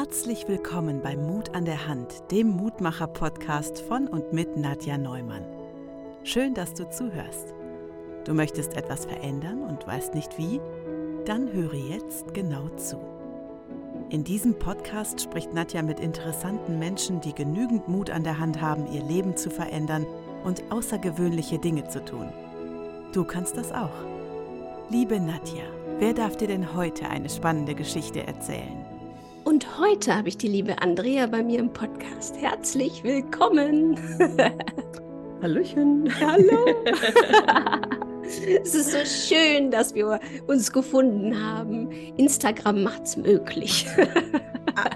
Herzlich willkommen bei Mut an der Hand, dem Mutmacher-Podcast von und mit Nadja Neumann. Schön, dass du zuhörst. Du möchtest etwas verändern und weißt nicht wie? Dann höre jetzt genau zu. In diesem Podcast spricht Nadja mit interessanten Menschen, die genügend Mut an der Hand haben, ihr Leben zu verändern und außergewöhnliche Dinge zu tun. Du kannst das auch. Liebe Nadja, wer darf dir denn heute eine spannende Geschichte erzählen? Und heute habe ich die liebe Andrea bei mir im Podcast. Herzlich willkommen. Hallöchen. Hallo. es ist so schön, dass wir uns gefunden haben. Instagram macht es möglich.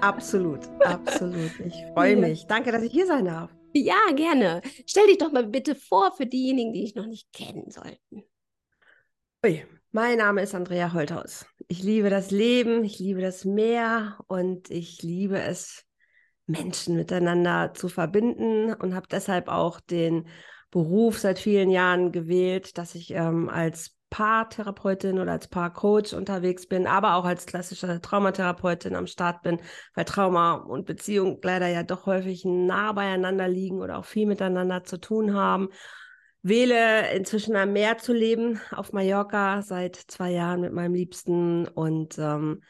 absolut, absolut. Ich freue mich. Danke, dass ich hier sein darf. Ja, gerne. Stell dich doch mal bitte vor für diejenigen, die dich noch nicht kennen sollten. Ui, mein Name ist Andrea Holthaus. Ich liebe das Leben, ich liebe das Meer und ich liebe es, Menschen miteinander zu verbinden und habe deshalb auch den Beruf seit vielen Jahren gewählt, dass ich ähm, als Paartherapeutin oder als Paarcoach unterwegs bin, aber auch als klassische Traumatherapeutin am Start bin, weil Trauma und Beziehung leider ja doch häufig nah beieinander liegen oder auch viel miteinander zu tun haben wähle inzwischen am Meer zu leben, auf Mallorca seit zwei Jahren mit meinem Liebsten und ähm,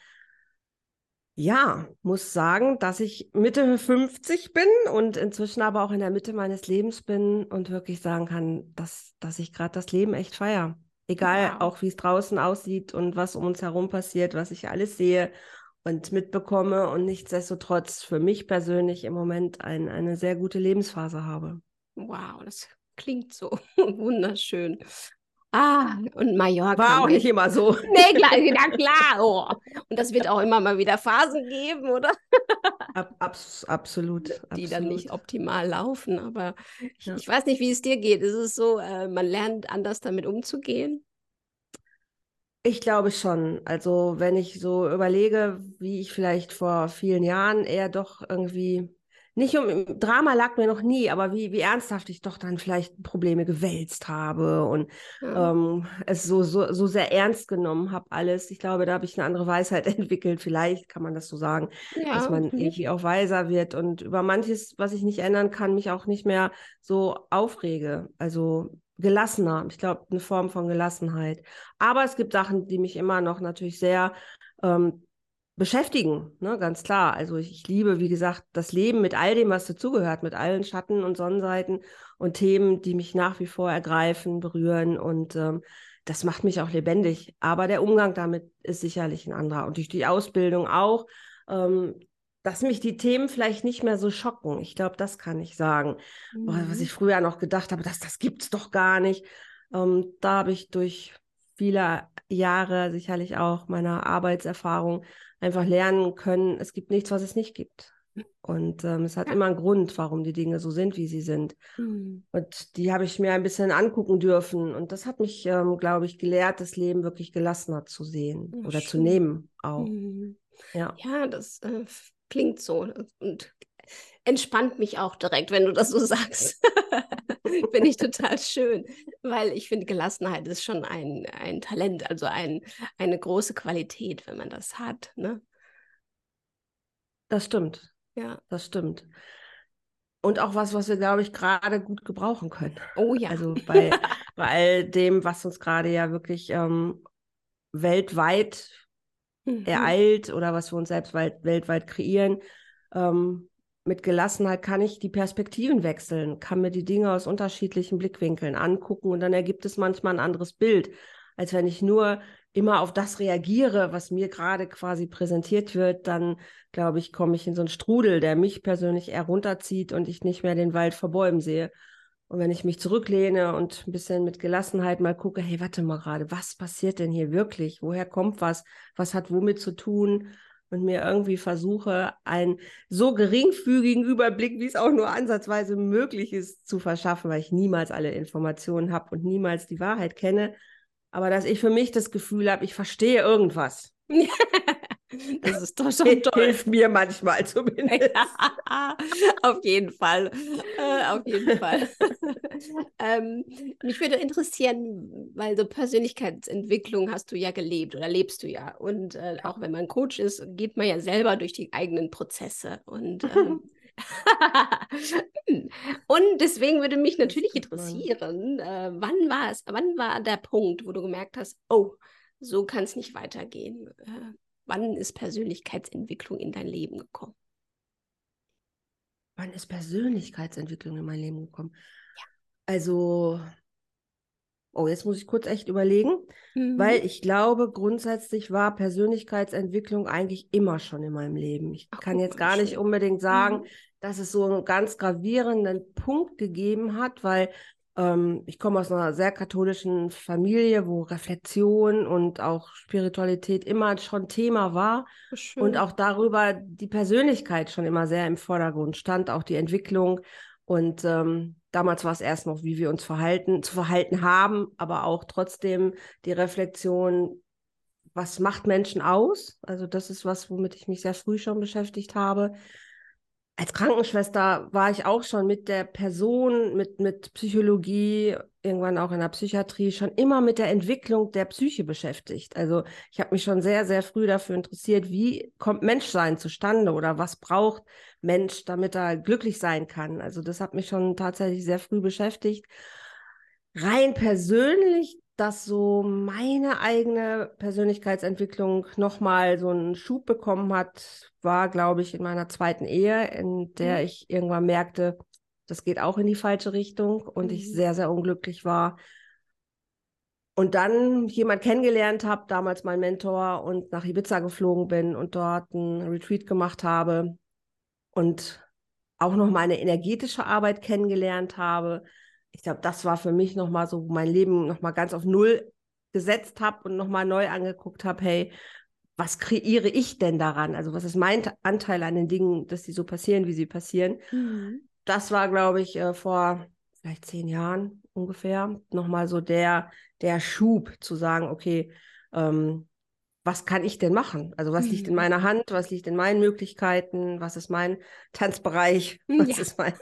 ja, muss sagen, dass ich Mitte 50 bin und inzwischen aber auch in der Mitte meines Lebens bin und wirklich sagen kann, dass, dass ich gerade das Leben echt feiere. Egal wow. auch, wie es draußen aussieht und was um uns herum passiert, was ich alles sehe und mitbekomme und nichtsdestotrotz für mich persönlich im Moment ein, eine sehr gute Lebensphase habe. Wow, das klingt so wunderschön. Ah, und Mallorca. War auch nicht immer so. Nee, klar, na klar. Oh. Und das wird auch immer mal wieder Phasen geben, oder? Ab, abs, absolut. Die absolut. dann nicht optimal laufen. Aber ich, ja. ich, weiß nicht, wie es dir geht. Ist es so, äh, man lernt anders damit umzugehen? Ich glaube schon. Also, wenn ich so überlege, wie ich vielleicht vor vielen Jahren eher doch irgendwie nicht um Drama lag mir noch nie, aber wie, wie ernsthaft ich doch dann vielleicht Probleme gewälzt habe und ja. ähm, es so, so, so sehr ernst genommen habe, alles. Ich glaube, da habe ich eine andere Weisheit entwickelt. Vielleicht kann man das so sagen, ja, dass man okay. irgendwie auch weiser wird und über manches, was ich nicht ändern kann, mich auch nicht mehr so aufrege. Also gelassener. Ich glaube, eine Form von Gelassenheit. Aber es gibt Sachen, die mich immer noch natürlich sehr ähm, beschäftigen, ne, ganz klar. Also ich, ich, liebe, wie gesagt, das Leben mit all dem, was dazugehört, mit allen Schatten und Sonnenseiten und Themen, die mich nach wie vor ergreifen, berühren und ähm, das macht mich auch lebendig. Aber der Umgang damit ist sicherlich ein anderer und durch die Ausbildung auch, ähm, dass mich die Themen vielleicht nicht mehr so schocken. Ich glaube, das kann ich sagen. Mhm. Was ich früher noch gedacht habe, das, das gibt es doch gar nicht. Ähm, da habe ich durch viele Jahre sicherlich auch meiner Arbeitserfahrung einfach lernen können, es gibt nichts, was es nicht gibt. Und ähm, es hat ja. immer einen Grund, warum die Dinge so sind, wie sie sind. Mhm. Und die habe ich mir ein bisschen angucken dürfen. Und das hat mich, ähm, glaube ich, gelehrt, das Leben wirklich gelassener zu sehen ja, oder schön. zu nehmen auch. Mhm. Ja. ja, das äh, klingt so. Und entspannt mich auch direkt, wenn du das so sagst. finde ich total schön, weil ich finde, Gelassenheit ist schon ein, ein Talent, also ein, eine große Qualität, wenn man das hat. Ne? Das stimmt. Ja. Das stimmt. Und auch was, was wir, glaube ich, gerade gut gebrauchen können. Oh ja. Also bei, bei all dem, was uns gerade ja wirklich ähm, weltweit mhm. ereilt oder was wir uns selbst weltweit kreieren, ähm, mit Gelassenheit kann ich die Perspektiven wechseln, kann mir die Dinge aus unterschiedlichen Blickwinkeln angucken und dann ergibt es manchmal ein anderes Bild, als wenn ich nur immer auf das reagiere, was mir gerade quasi präsentiert wird, dann glaube ich, komme ich in so einen Strudel, der mich persönlich eher runterzieht und ich nicht mehr den Wald vor Bäumen sehe. Und wenn ich mich zurücklehne und ein bisschen mit Gelassenheit mal gucke, hey, warte mal gerade, was passiert denn hier wirklich? Woher kommt was? Was hat womit zu tun? Und mir irgendwie versuche, einen so geringfügigen Überblick, wie es auch nur ansatzweise möglich ist, zu verschaffen, weil ich niemals alle Informationen habe und niemals die Wahrheit kenne. Aber dass ich für mich das Gefühl habe, ich verstehe irgendwas. Das ist doch schon toll. Hilft mir manchmal zumindest. Ja, auf jeden Fall. Äh, auf jeden Fall. ähm, mich würde interessieren, weil so Persönlichkeitsentwicklung hast du ja gelebt oder lebst du ja. Und äh, auch wenn man Coach ist, geht man ja selber durch die eigenen Prozesse. Und, ähm, und deswegen würde mich natürlich interessieren, äh, wann war es, wann war der Punkt, wo du gemerkt hast, oh, so kann es nicht weitergehen. Äh, wann ist Persönlichkeitsentwicklung in dein Leben gekommen? Wann ist Persönlichkeitsentwicklung in mein Leben gekommen? Ja. Also, oh, jetzt muss ich kurz echt überlegen, mhm. weil ich glaube, grundsätzlich war Persönlichkeitsentwicklung eigentlich immer schon in meinem Leben. Ich Ach, kann jetzt gar nicht unbedingt sagen, mhm. dass es so einen ganz gravierenden Punkt gegeben hat, weil ähm, ich komme aus einer sehr katholischen Familie, wo Reflexion und auch Spiritualität immer schon Thema war Schön. und auch darüber die Persönlichkeit schon immer sehr im Vordergrund stand, auch die Entwicklung. Und ähm, damals war es erst noch, wie wir uns verhalten, zu verhalten haben, aber auch trotzdem die Reflexion, was macht Menschen aus? Also das ist was, womit ich mich sehr früh schon beschäftigt habe als Krankenschwester war ich auch schon mit der Person, mit, mit Psychologie, irgendwann auch in der Psychiatrie, schon immer mit der Entwicklung der Psyche beschäftigt. Also ich habe mich schon sehr, sehr früh dafür interessiert, wie kommt Menschsein zustande oder was braucht Mensch, damit er glücklich sein kann. Also das hat mich schon tatsächlich sehr früh beschäftigt. Rein persönlich dass so meine eigene Persönlichkeitsentwicklung nochmal so einen Schub bekommen hat, war, glaube ich, in meiner zweiten Ehe, in der mhm. ich irgendwann merkte, das geht auch in die falsche Richtung und mhm. ich sehr, sehr unglücklich war. Und dann jemand kennengelernt habe, damals mein Mentor, und nach Ibiza geflogen bin und dort einen Retreat gemacht habe und auch noch meine energetische Arbeit kennengelernt habe ich glaube, das war für mich nochmal so, mein Leben nochmal ganz auf Null gesetzt habe und nochmal neu angeguckt habe, hey, was kreiere ich denn daran? Also was ist mein Anteil an den Dingen, dass die so passieren, wie sie passieren? Mhm. Das war, glaube ich, äh, vor vielleicht zehn Jahren ungefähr nochmal so der, der Schub zu sagen, okay, ähm, was kann ich denn machen? Also was mhm. liegt in mhm. meiner Hand, was liegt in meinen Möglichkeiten, was ist mein Tanzbereich, was ja. ist mein,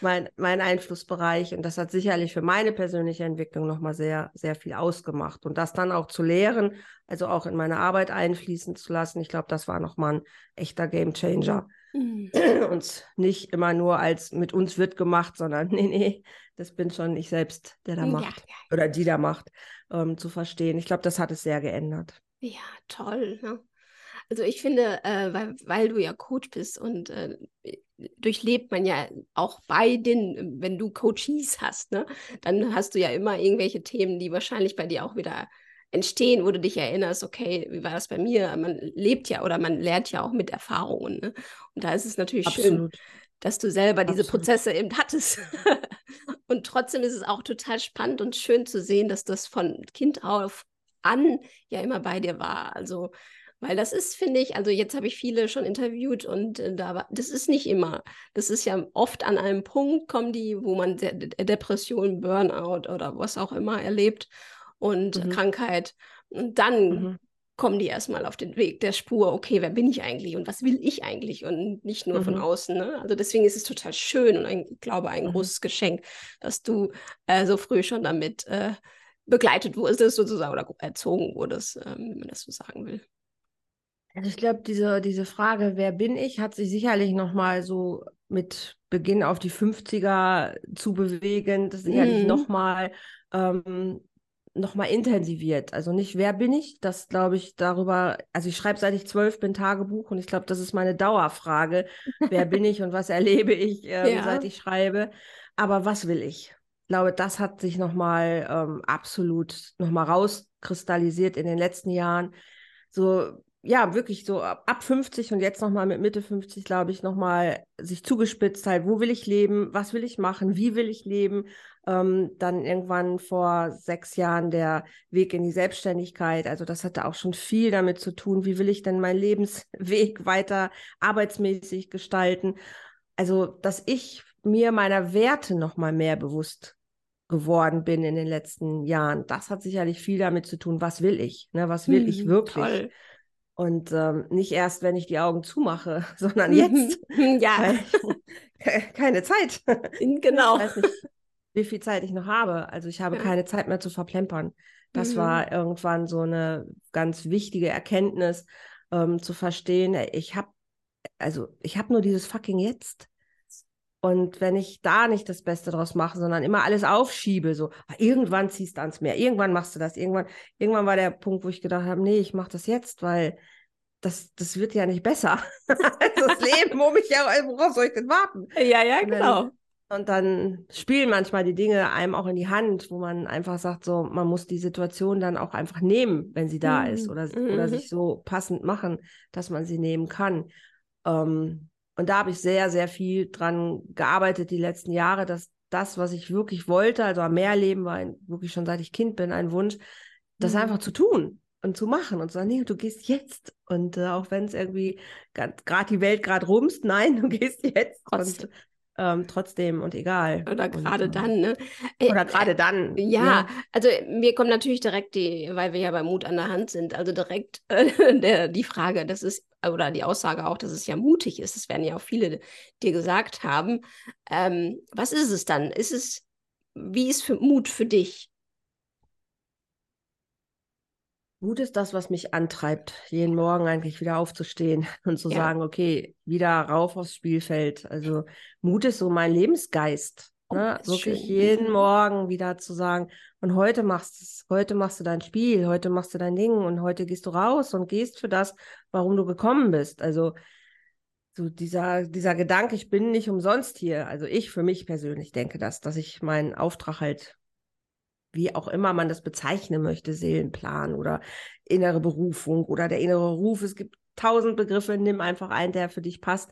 mein, mein Einflussbereich? Und das hat sicherlich für meine persönliche Entwicklung nochmal sehr, sehr viel ausgemacht. Und das dann auch zu lehren, also auch in meine Arbeit einfließen zu lassen, ich glaube, das war nochmal ein echter Game Changer. Mhm. Und nicht immer nur als mit uns wird gemacht, sondern nee, nee, das bin schon ich selbst, der da macht ja, ja. oder die da macht, ähm, zu verstehen. Ich glaube, das hat es sehr geändert. Ja, toll. Ne? Also ich finde, äh, weil, weil du ja Coach bist und äh, durchlebt man ja auch bei den, wenn du Coaches hast, ne, dann hast du ja immer irgendwelche Themen, die wahrscheinlich bei dir auch wieder entstehen, wo du dich erinnerst, okay, wie war das bei mir? Man lebt ja oder man lernt ja auch mit Erfahrungen. Ne? Und da ist es natürlich Absolut. schön, dass du selber diese Absolut. Prozesse eben hattest. und trotzdem ist es auch total spannend und schön zu sehen, dass das von Kind auf an ja immer bei dir war. Also, weil das ist, finde ich, also jetzt habe ich viele schon interviewt und äh, da war, das ist nicht immer. Das ist ja oft an einem Punkt, kommen die, wo man De Depression, Burnout oder was auch immer erlebt und mhm. Krankheit. Und dann mhm. kommen die erstmal auf den Weg der Spur, okay, wer bin ich eigentlich und was will ich eigentlich und nicht nur mhm. von außen. Ne? Also deswegen ist es total schön und ein, ich glaube, ein mhm. großes Geschenk, dass du äh, so früh schon damit äh, begleitet wurdest sozusagen oder erzogen wurdest, ähm, wenn man das so sagen will. Also ich glaube, diese, diese Frage, wer bin ich, hat sich sicherlich nochmal so mit Beginn auf die 50er zu bewegen, das sicherlich mhm. nochmal ähm, noch intensiviert. Also nicht, wer bin ich, das glaube ich darüber, also ich schreibe seit ich zwölf bin Tagebuch und ich glaube, das ist meine Dauerfrage, wer bin ich und was erlebe ich, ähm, ja. seit ich schreibe. Aber was will ich? Glaube, das hat sich nochmal ähm, absolut nochmal rauskristallisiert in den letzten Jahren. So, ja, wirklich so ab 50 und jetzt nochmal mit Mitte 50, glaube ich, nochmal sich zugespitzt halt, wo will ich leben, was will ich machen, wie will ich leben. Ähm, dann irgendwann vor sechs Jahren der Weg in die Selbstständigkeit. Also das hatte auch schon viel damit zu tun, wie will ich denn meinen Lebensweg weiter arbeitsmäßig gestalten. Also, dass ich mir meiner Werte nochmal mehr bewusst geworden bin in den letzten Jahren. Das hat sicherlich viel damit zu tun, was will ich? Ne? Was will hm, ich wirklich? Toll. Und ähm, nicht erst, wenn ich die Augen zumache, sondern jetzt. ja. keine Zeit. Genau. Nicht, wie viel Zeit ich noch habe. Also ich habe Ja. keine Zeit mehr zu verplempern. Das Mhm. war irgendwann so eine ganz wichtige Erkenntnis, ähm, zu verstehen, ich habe, also ich habe nur dieses fucking Jetzt. Und wenn ich da nicht das Beste draus mache, sondern immer alles aufschiebe, so, ah, irgendwann ziehst du ans Meer, irgendwann machst du das, irgendwann, irgendwann war der Punkt, wo ich gedacht habe, nee, ich mache das jetzt, weil das, das wird ja nicht besser. Also das Leben um mich herum, worauf soll ich denn warten? Ja, ja, Und genau. dann- Und dann spielen manchmal die Dinge einem auch in die Hand, wo man einfach sagt, so, man muss die Situation dann auch einfach nehmen, wenn sie da ist, Mhm. oder, oder Mhm. sich so passend machen, dass man sie nehmen kann. Ähm, und da habe ich sehr, sehr viel dran gearbeitet die letzten Jahre, dass das, was ich wirklich wollte, also am Meer leben, war ein, wirklich schon seit ich Kind bin ein Wunsch, das Mhm. einfach zu tun und zu machen und zu sagen, nee, du gehst jetzt. Und äh, auch wenn es irgendwie gerade die Welt gerade rumst, nein, du gehst jetzt. Trotzdem. Und ähm, trotzdem und egal. Oder gerade äh, dann, ne? Äh, Oder gerade dann. Ja, ne? also mir kommt natürlich direkt die, weil wir ja bei Mut an der Hand sind, also direkt äh, der, die Frage, das ist, oder die Aussage auch, dass es ja mutig ist. Das werden ja auch viele dir gesagt haben. Ähm, was ist es dann? Ist es, wie ist für Mut für dich? Mut ist das, was mich antreibt, jeden Morgen eigentlich wieder aufzustehen und zu Ja. sagen, okay, wieder rauf aufs Spielfeld. Also Mut ist so mein Lebensgeist. Oh, Ne? Wirklich schön. jeden. Morgen wieder zu sagen, und heute machst du es, heute machst du dein Spiel, heute machst du dein Ding und heute gehst du raus und gehst für das, warum du gekommen bist. Also so dieser, dieser Gedanke, ich bin nicht umsonst hier. Also ich für mich persönlich denke das, dass ich meinen Auftrag halt wie auch immer man das bezeichnen möchte, Seelenplan oder innere Berufung oder der innere Ruf. Es gibt tausend Begriffe, nimm einfach einen, der für dich passt.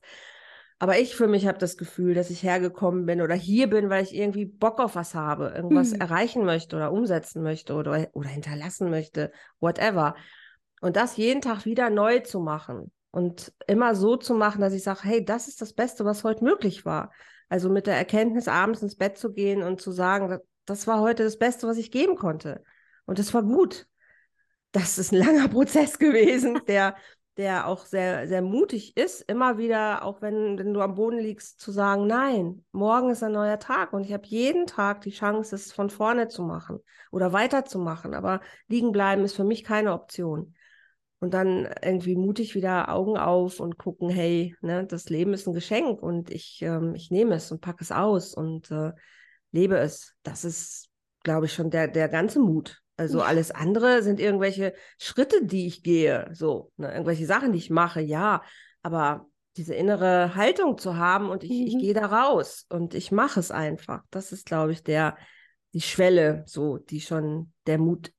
Aber ich für mich habe das Gefühl, dass ich hergekommen bin oder hier bin, weil ich irgendwie Bock auf was habe, irgendwas Mhm. erreichen möchte oder umsetzen möchte oder, oder hinterlassen möchte, whatever. Und das jeden Tag wieder neu zu machen und immer so zu machen, dass ich sage, hey, das ist das Beste, was heute möglich war. Also mit der Erkenntnis, abends ins Bett zu gehen und zu sagen, das war heute das Beste, was ich geben konnte. Und das war gut. Das ist ein langer Prozess gewesen, der, der auch sehr, sehr mutig ist, immer wieder, auch wenn, wenn du am Boden liegst, zu sagen, nein, morgen ist ein neuer Tag und ich habe jeden Tag die Chance, es von vorne zu machen oder weiterzumachen. Aber liegen bleiben ist für mich keine Option. Und dann irgendwie mutig wieder Augen auf und gucken, hey, ne, das Leben ist ein Geschenk und ich, ähm, ich nehme es und packe es aus und äh, lebe es. Das ist, glaube ich, schon der, der ganze Mut. Also alles andere sind irgendwelche Schritte, die ich gehe, so, ne, irgendwelche Sachen, die ich mache, ja. Aber diese innere Haltung zu haben und ich, ich Mhm. gehe da raus und ich mache es einfach. Das ist, glaube ich, der, die Schwelle, so, die schon der Mut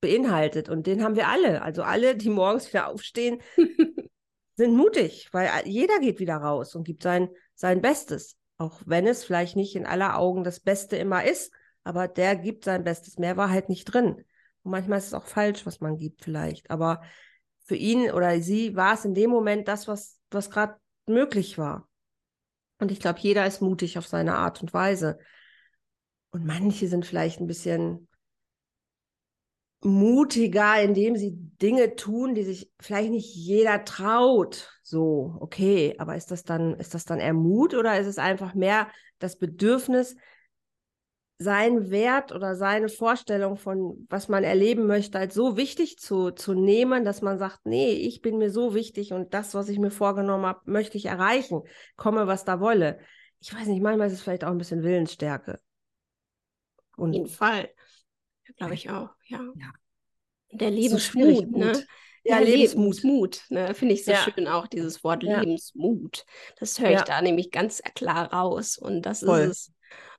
beinhaltet. Und den haben wir alle. Also alle, die morgens wieder aufstehen, sind mutig, weil jeder geht wieder raus und gibt sein, sein Bestes. Auch wenn es vielleicht nicht in aller Augen das Beste immer ist, aber der gibt sein Bestes. Mehr war halt nicht drin. Und manchmal ist es auch falsch, was man gibt, vielleicht. Aber für ihn oder sie war es in dem Moment das, was, was gerade möglich war. Und ich glaube, jeder ist mutig auf seine Art und Weise. Und manche sind vielleicht ein bisschen mutiger, indem sie Dinge tun, die sich vielleicht nicht jeder traut. So, okay, aber ist das dann, ist das dann eher oder ist es einfach mehr das Bedürfnis, seinen Wert oder seine Vorstellung von, was man erleben möchte, als so wichtig zu, zu nehmen, dass man sagt, nee, ich bin mir so wichtig und das, was ich mir vorgenommen habe, möchte ich erreichen, komme, was da wolle. Ich weiß nicht, manchmal ist es vielleicht auch ein bisschen Willensstärke. Auf jeden Und Fall. Glaube ich auch, ja. Ja. Der so Lebensmut, ne? Mut. Ja, Ja, Lebensmut. Lebensmut, ne? Finde ich so Ja. schön auch, dieses Wort. Lebensmut. Das höre ich da nämlich ganz klar raus. Und das Voll. ist es.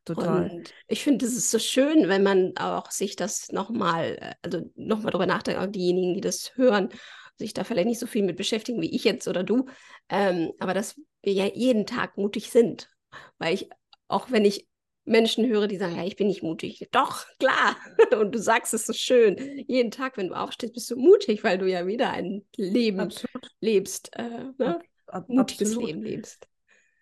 Total. Und ich finde, es ist so schön, wenn man auch sich das nochmal, also nochmal drüber nachdenkt, auch diejenigen, die das hören, sich da vielleicht nicht so viel mit beschäftigen wie ich jetzt oder du, ähm, aber dass wir ja jeden Tag mutig sind. Weil ich, auch wenn ich Menschen höre, die sagen, ja, ich bin nicht mutig. Doch, klar. Und du sagst es so schön. Jeden Tag, wenn du aufstehst, bist du mutig, weil du ja wieder ein Leben Absolut. lebst, äh, ne? Ab, mutiges absolut. Leben lebst.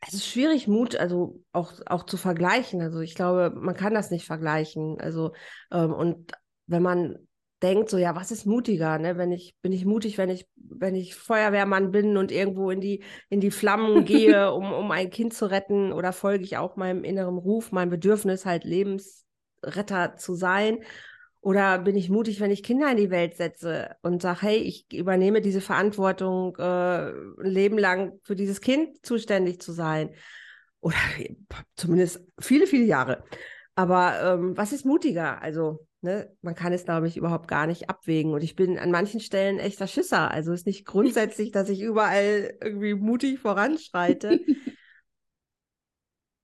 Es ist schwierig, Mut, also auch, auch zu vergleichen. Also ich glaube, man kann das nicht vergleichen. Also, ähm, und wenn man denkt, so, ja, was ist mutiger, ne? Wenn ich, bin ich mutig, wenn ich, wenn ich Feuerwehrmann bin und irgendwo in die, in die Flammen gehe, um, um ein Kind zu retten, oder folge ich auch meinem inneren Ruf, meinem Bedürfnis, halt Lebensretter zu sein? Oder bin ich mutig, wenn ich Kinder in die Welt setze und sage, hey, ich übernehme diese Verantwortung, äh, ein Leben lang für dieses Kind zuständig zu sein? Oder zumindest viele, viele Jahre. Aber ähm, was ist mutiger? Also, ne, man kann es, glaube ich, überhaupt gar nicht abwägen. Und ich bin an manchen Stellen echter Schisser. Also es ist nicht grundsätzlich, dass ich überall irgendwie mutig voranschreite.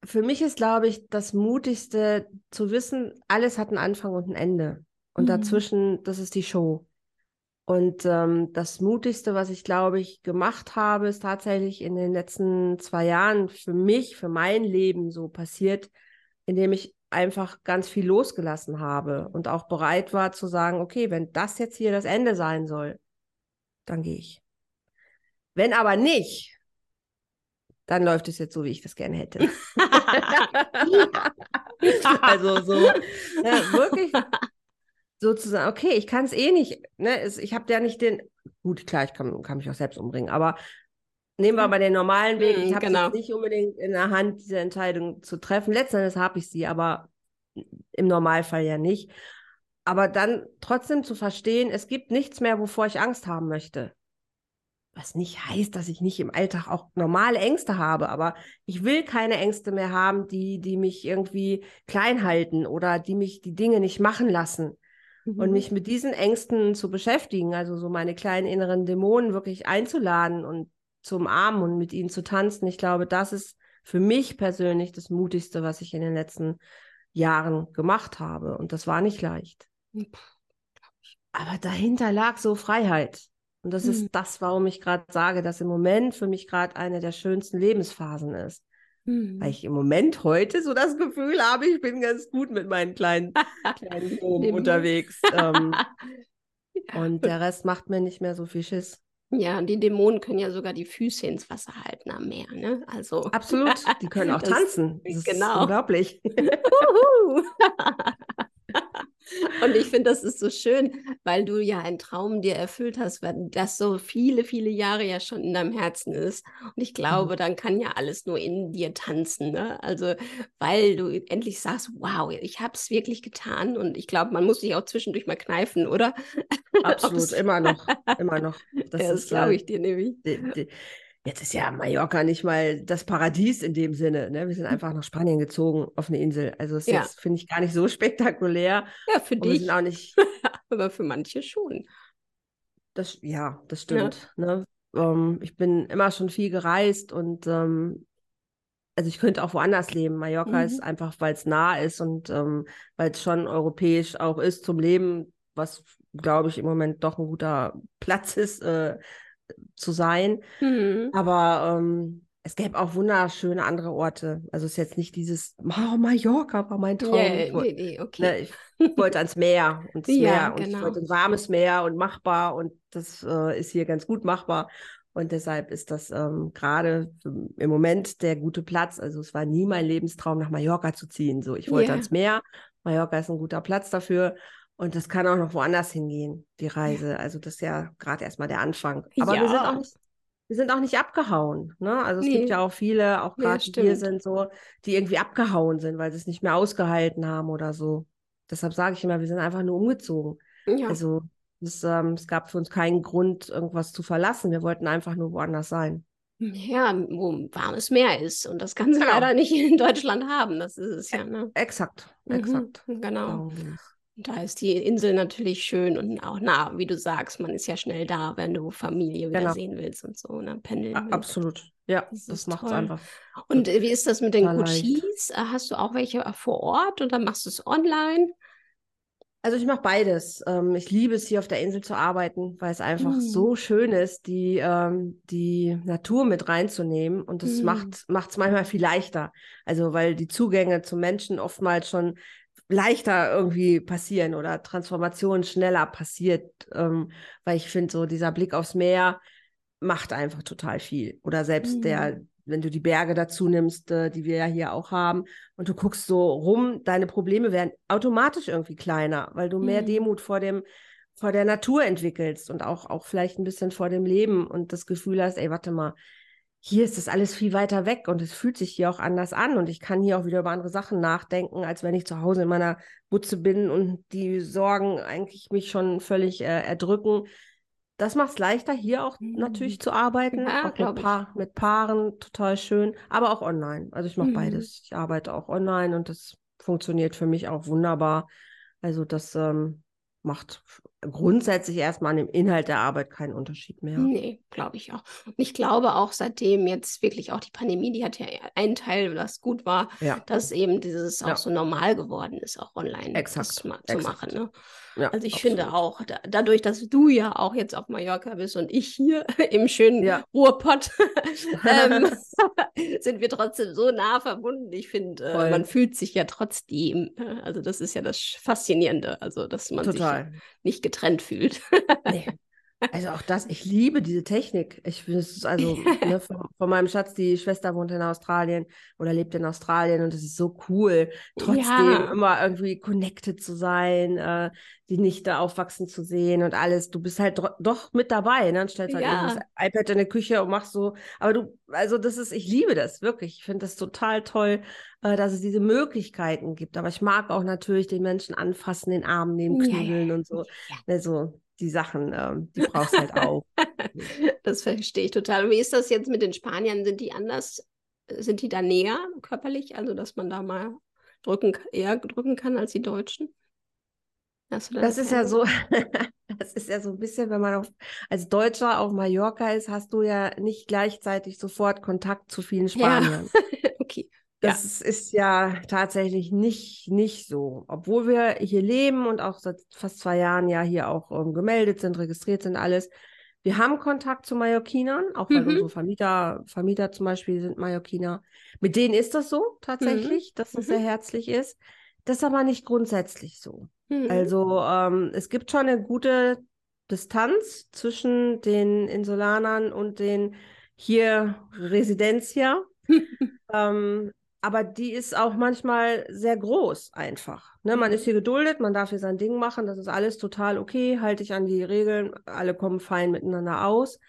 Für mich ist, glaube ich, das Mutigste zu wissen, alles hat einen Anfang und ein Ende. Und mhm. dazwischen, das ist die Show. Und ähm, das Mutigste, was ich, glaube ich, gemacht habe, ist tatsächlich in den letzten zwei Jahren für mich, für mein Leben so passiert, indem ich einfach ganz viel losgelassen habe und auch bereit war zu sagen, okay, wenn das jetzt hier das Ende sein soll, dann gehe ich. Wenn aber nicht, dann läuft es jetzt so, wie ich das gerne hätte. also so ja, wirklich sozusagen, okay, ich kann es eh nicht, ne, ich habe ja nicht den, gut, klar, ich kann, kann mich auch selbst umbringen, aber Nehmen wir mal den normalen Weg. Ich mhm, habe genau. nicht unbedingt in der Hand, diese Entscheidung zu treffen. Letztendlich habe ich sie, aber im Normalfall ja nicht. Aber dann trotzdem zu verstehen, es gibt nichts mehr, wovor ich Angst haben möchte. Was nicht heißt, dass ich nicht im Alltag auch normale Ängste habe, aber ich will keine Ängste mehr haben, die, die mich irgendwie klein halten oder die mich die Dinge nicht machen lassen. Mhm. Und mich mit diesen Ängsten zu beschäftigen, also so meine kleinen inneren Dämonen wirklich einzuladen und zu umarmen und mit ihnen zu tanzen. Ich glaube, das ist für mich persönlich das Mutigste, was ich in den letzten Jahren gemacht habe. Und das war nicht leicht. Aber dahinter lag so Freiheit. Und das mhm. ist das, warum ich gerade sage, dass im Moment für mich gerade eine der schönsten Lebensphasen ist. Mhm. Weil ich im Moment heute so das Gefühl habe, ich bin ganz gut mit meinen kleinen, kleinen unterwegs. Ähm, und der Rest macht mir nicht mehr so viel Schiss. Ja, die Dämonen können ja sogar die Füße ins Wasser halten am Meer, ne? Also absolut, die können auch das, tanzen. Das genau. ist unglaublich. Und ich finde, das ist so schön, weil du ja einen Traum dir erfüllt hast, das so viele, viele Jahre ja schon in deinem Herzen ist. Und ich glaube, mhm. dann kann ja alles nur in dir tanzen. Ne? Also, weil du endlich sagst, wow, ich habe es wirklich getan. Und ich glaube, man muss sich auch zwischendurch mal kneifen, oder? Absolut, immer noch, immer noch. Das, ja, das glaube ich dir nämlich. Die, die, Jetzt ist ja Mallorca nicht mal das Paradies in dem Sinne. Ne? Wir sind einfach nach Spanien gezogen auf eine Insel. Also das ja. finde ich, gar nicht so spektakulär. Ja, für Und dich. Auch nicht. Aber für manche schon. Das, ja, das stimmt. Ja. Ne? Ähm, ich bin immer schon viel gereist und ähm, also ich könnte auch woanders leben. Mallorca mhm. ist einfach, weil es nah ist und ähm, weil es schon europäisch auch ist zum Leben, was glaube ich im Moment doch ein guter Platz ist. Äh, zu sein. Mhm. Aber ähm, es gäbe auch wunderschöne andere Orte. Also es ist jetzt nicht dieses, oh, Mallorca war mein Traum. Yeah, ich, wollte, nee, okay. ne, ich wollte ans Meer und ja, Meer und genau. ich wollte ein warmes Meer und machbar und das äh, ist hier ganz gut machbar. Und deshalb ist das ähm, gerade im Moment der gute Platz. Also es war nie mein Lebenstraum, nach Mallorca zu ziehen. So, ich wollte yeah. ans Meer. Mallorca ist ein guter Platz dafür. Und das kann auch noch woanders hingehen, die Reise. Also das ist ja gerade erstmal der Anfang. Aber ja. wir sind auch nicht, wir sind auch nicht abgehauen. Ne? Also es nee. gibt ja auch viele, auch gerade ja, wir sind so, die irgendwie abgehauen sind, weil sie es nicht mehr ausgehalten haben oder so. Deshalb sage ich immer, wir sind einfach nur umgezogen. Ja. Also es, ähm, es gab für uns keinen Grund, irgendwas zu verlassen. Wir wollten einfach nur woanders sein. Ja, wo warmes Meer ist. Und das kann sie genau. leider nicht in Deutschland haben. Das ist es ja. Ne? Exakt, exakt. Mhm, genau. Da ist die Insel natürlich schön und auch nah, wie du sagst. Man ist ja schnell da, wenn du Familie wieder genau. sehen willst und so, ne? Pendeln. Ja, absolut. Ja, das, das macht es einfach. Und wie ist das mit den Coaches? Hast du auch welche vor Ort oder machst du es online? Also ich mache beides. Ähm, ich liebe es, hier auf der Insel zu arbeiten, weil es einfach mm. so schön ist, die, ähm, die Natur mit reinzunehmen. Und das mm. macht es manchmal viel leichter. Also weil die Zugänge zu Menschen oftmals schon leichter irgendwie passieren oder Transformation schneller passiert, ähm, weil ich finde, so dieser Blick aufs Meer macht einfach total viel. Oder selbst mhm. der, wenn du die Berge dazu nimmst, äh, die wir ja hier auch haben, und du guckst so rum, deine Probleme werden automatisch irgendwie kleiner, weil du mehr mhm. Demut vor dem vor der Natur entwickelst und auch, auch vielleicht ein bisschen vor dem Leben und das Gefühl hast, ey, warte mal, hier ist das alles viel weiter weg und es fühlt sich hier auch anders an und ich kann hier auch wieder über andere Sachen nachdenken, als wenn ich zu Hause in meiner Butze bin und die Sorgen eigentlich mich schon völlig äh, erdrücken. Das macht es leichter, hier auch mhm. natürlich zu arbeiten, ja, auch mit, pa mit, Paaren, total schön, aber auch online. Also ich mache mhm. beides. Ich arbeite auch online und das funktioniert für mich auch wunderbar. Also das ähm, macht grundsätzlich erstmal an dem Inhalt der Arbeit keinen Unterschied mehr. Nee, glaube ich auch. Und ich glaube auch seitdem jetzt wirklich auch die Pandemie, die hat ja einen Teil, was gut war, ja. dass eben dieses auch ja. so normal geworden ist, auch online Exakt. zu Exakt. machen. Ne? Ja, also ich absolut. finde auch, da, dadurch, dass du ja auch jetzt auf Mallorca bist und ich hier im schönen ja. Ruhrpott, ähm, sind wir trotzdem so nah verbunden. Ich finde, äh, man fühlt sich ja trotzdem. Ne? Also das ist ja das Faszinierende, also dass man Total. sich nicht getrennt fühlt. nee. Also auch das, ich liebe diese Technik. Ich finde es also ne, von, von, meinem Schatz, die Schwester wohnt in Australien oder lebt in Australien und es ist so cool, trotzdem ja. immer irgendwie connected zu sein, äh, die Nichte aufwachsen zu sehen und alles. Du bist halt doch mit dabei, ne? Und stellst halt ja. das iPad in der Küche und machst so. Aber du, also das ist, ich liebe das wirklich. Ich finde das total toll, äh, dass es diese Möglichkeiten gibt. Aber ich mag auch natürlich den Menschen anfassen, den Arm nehmen, knüdeln ja, und so. Also die Sachen, ähm, die brauchst halt auch. das verstehe ich total. Wie ist das jetzt mit den Spaniern? Sind die anders? Sind die da näher körperlich? Also, dass man da mal drücken, eher drücken kann als die Deutschen? Das, das ist ja so, das ist ja so ein bisschen, wenn man auf, als Deutscher auf Mallorca ist, hast du ja nicht gleichzeitig sofort Kontakt zu vielen Spaniern. Ja. Das ja. ist ja tatsächlich nicht, nicht so. Obwohl wir hier leben und auch seit fast zwei Jahren ja hier auch ähm, gemeldet sind, registriert sind, alles. Wir haben Kontakt zu Mallorquinern, auch weil mhm. unsere Vermieter, Vermieter zum Beispiel sind Mallorquiner. Mit denen ist das so tatsächlich, mhm. dass es mhm. sehr herzlich ist. Das ist aber nicht grundsätzlich so. Mhm. Also ähm, es gibt schon eine gute Distanz zwischen den Insulanern und den hier Residentia. ähm, aber die ist auch manchmal sehr groß einfach. Ne, man ist hier geduldet, man darf hier sein Ding machen, das ist alles total okay, halte ich an die Regeln, alle kommen fein miteinander aus.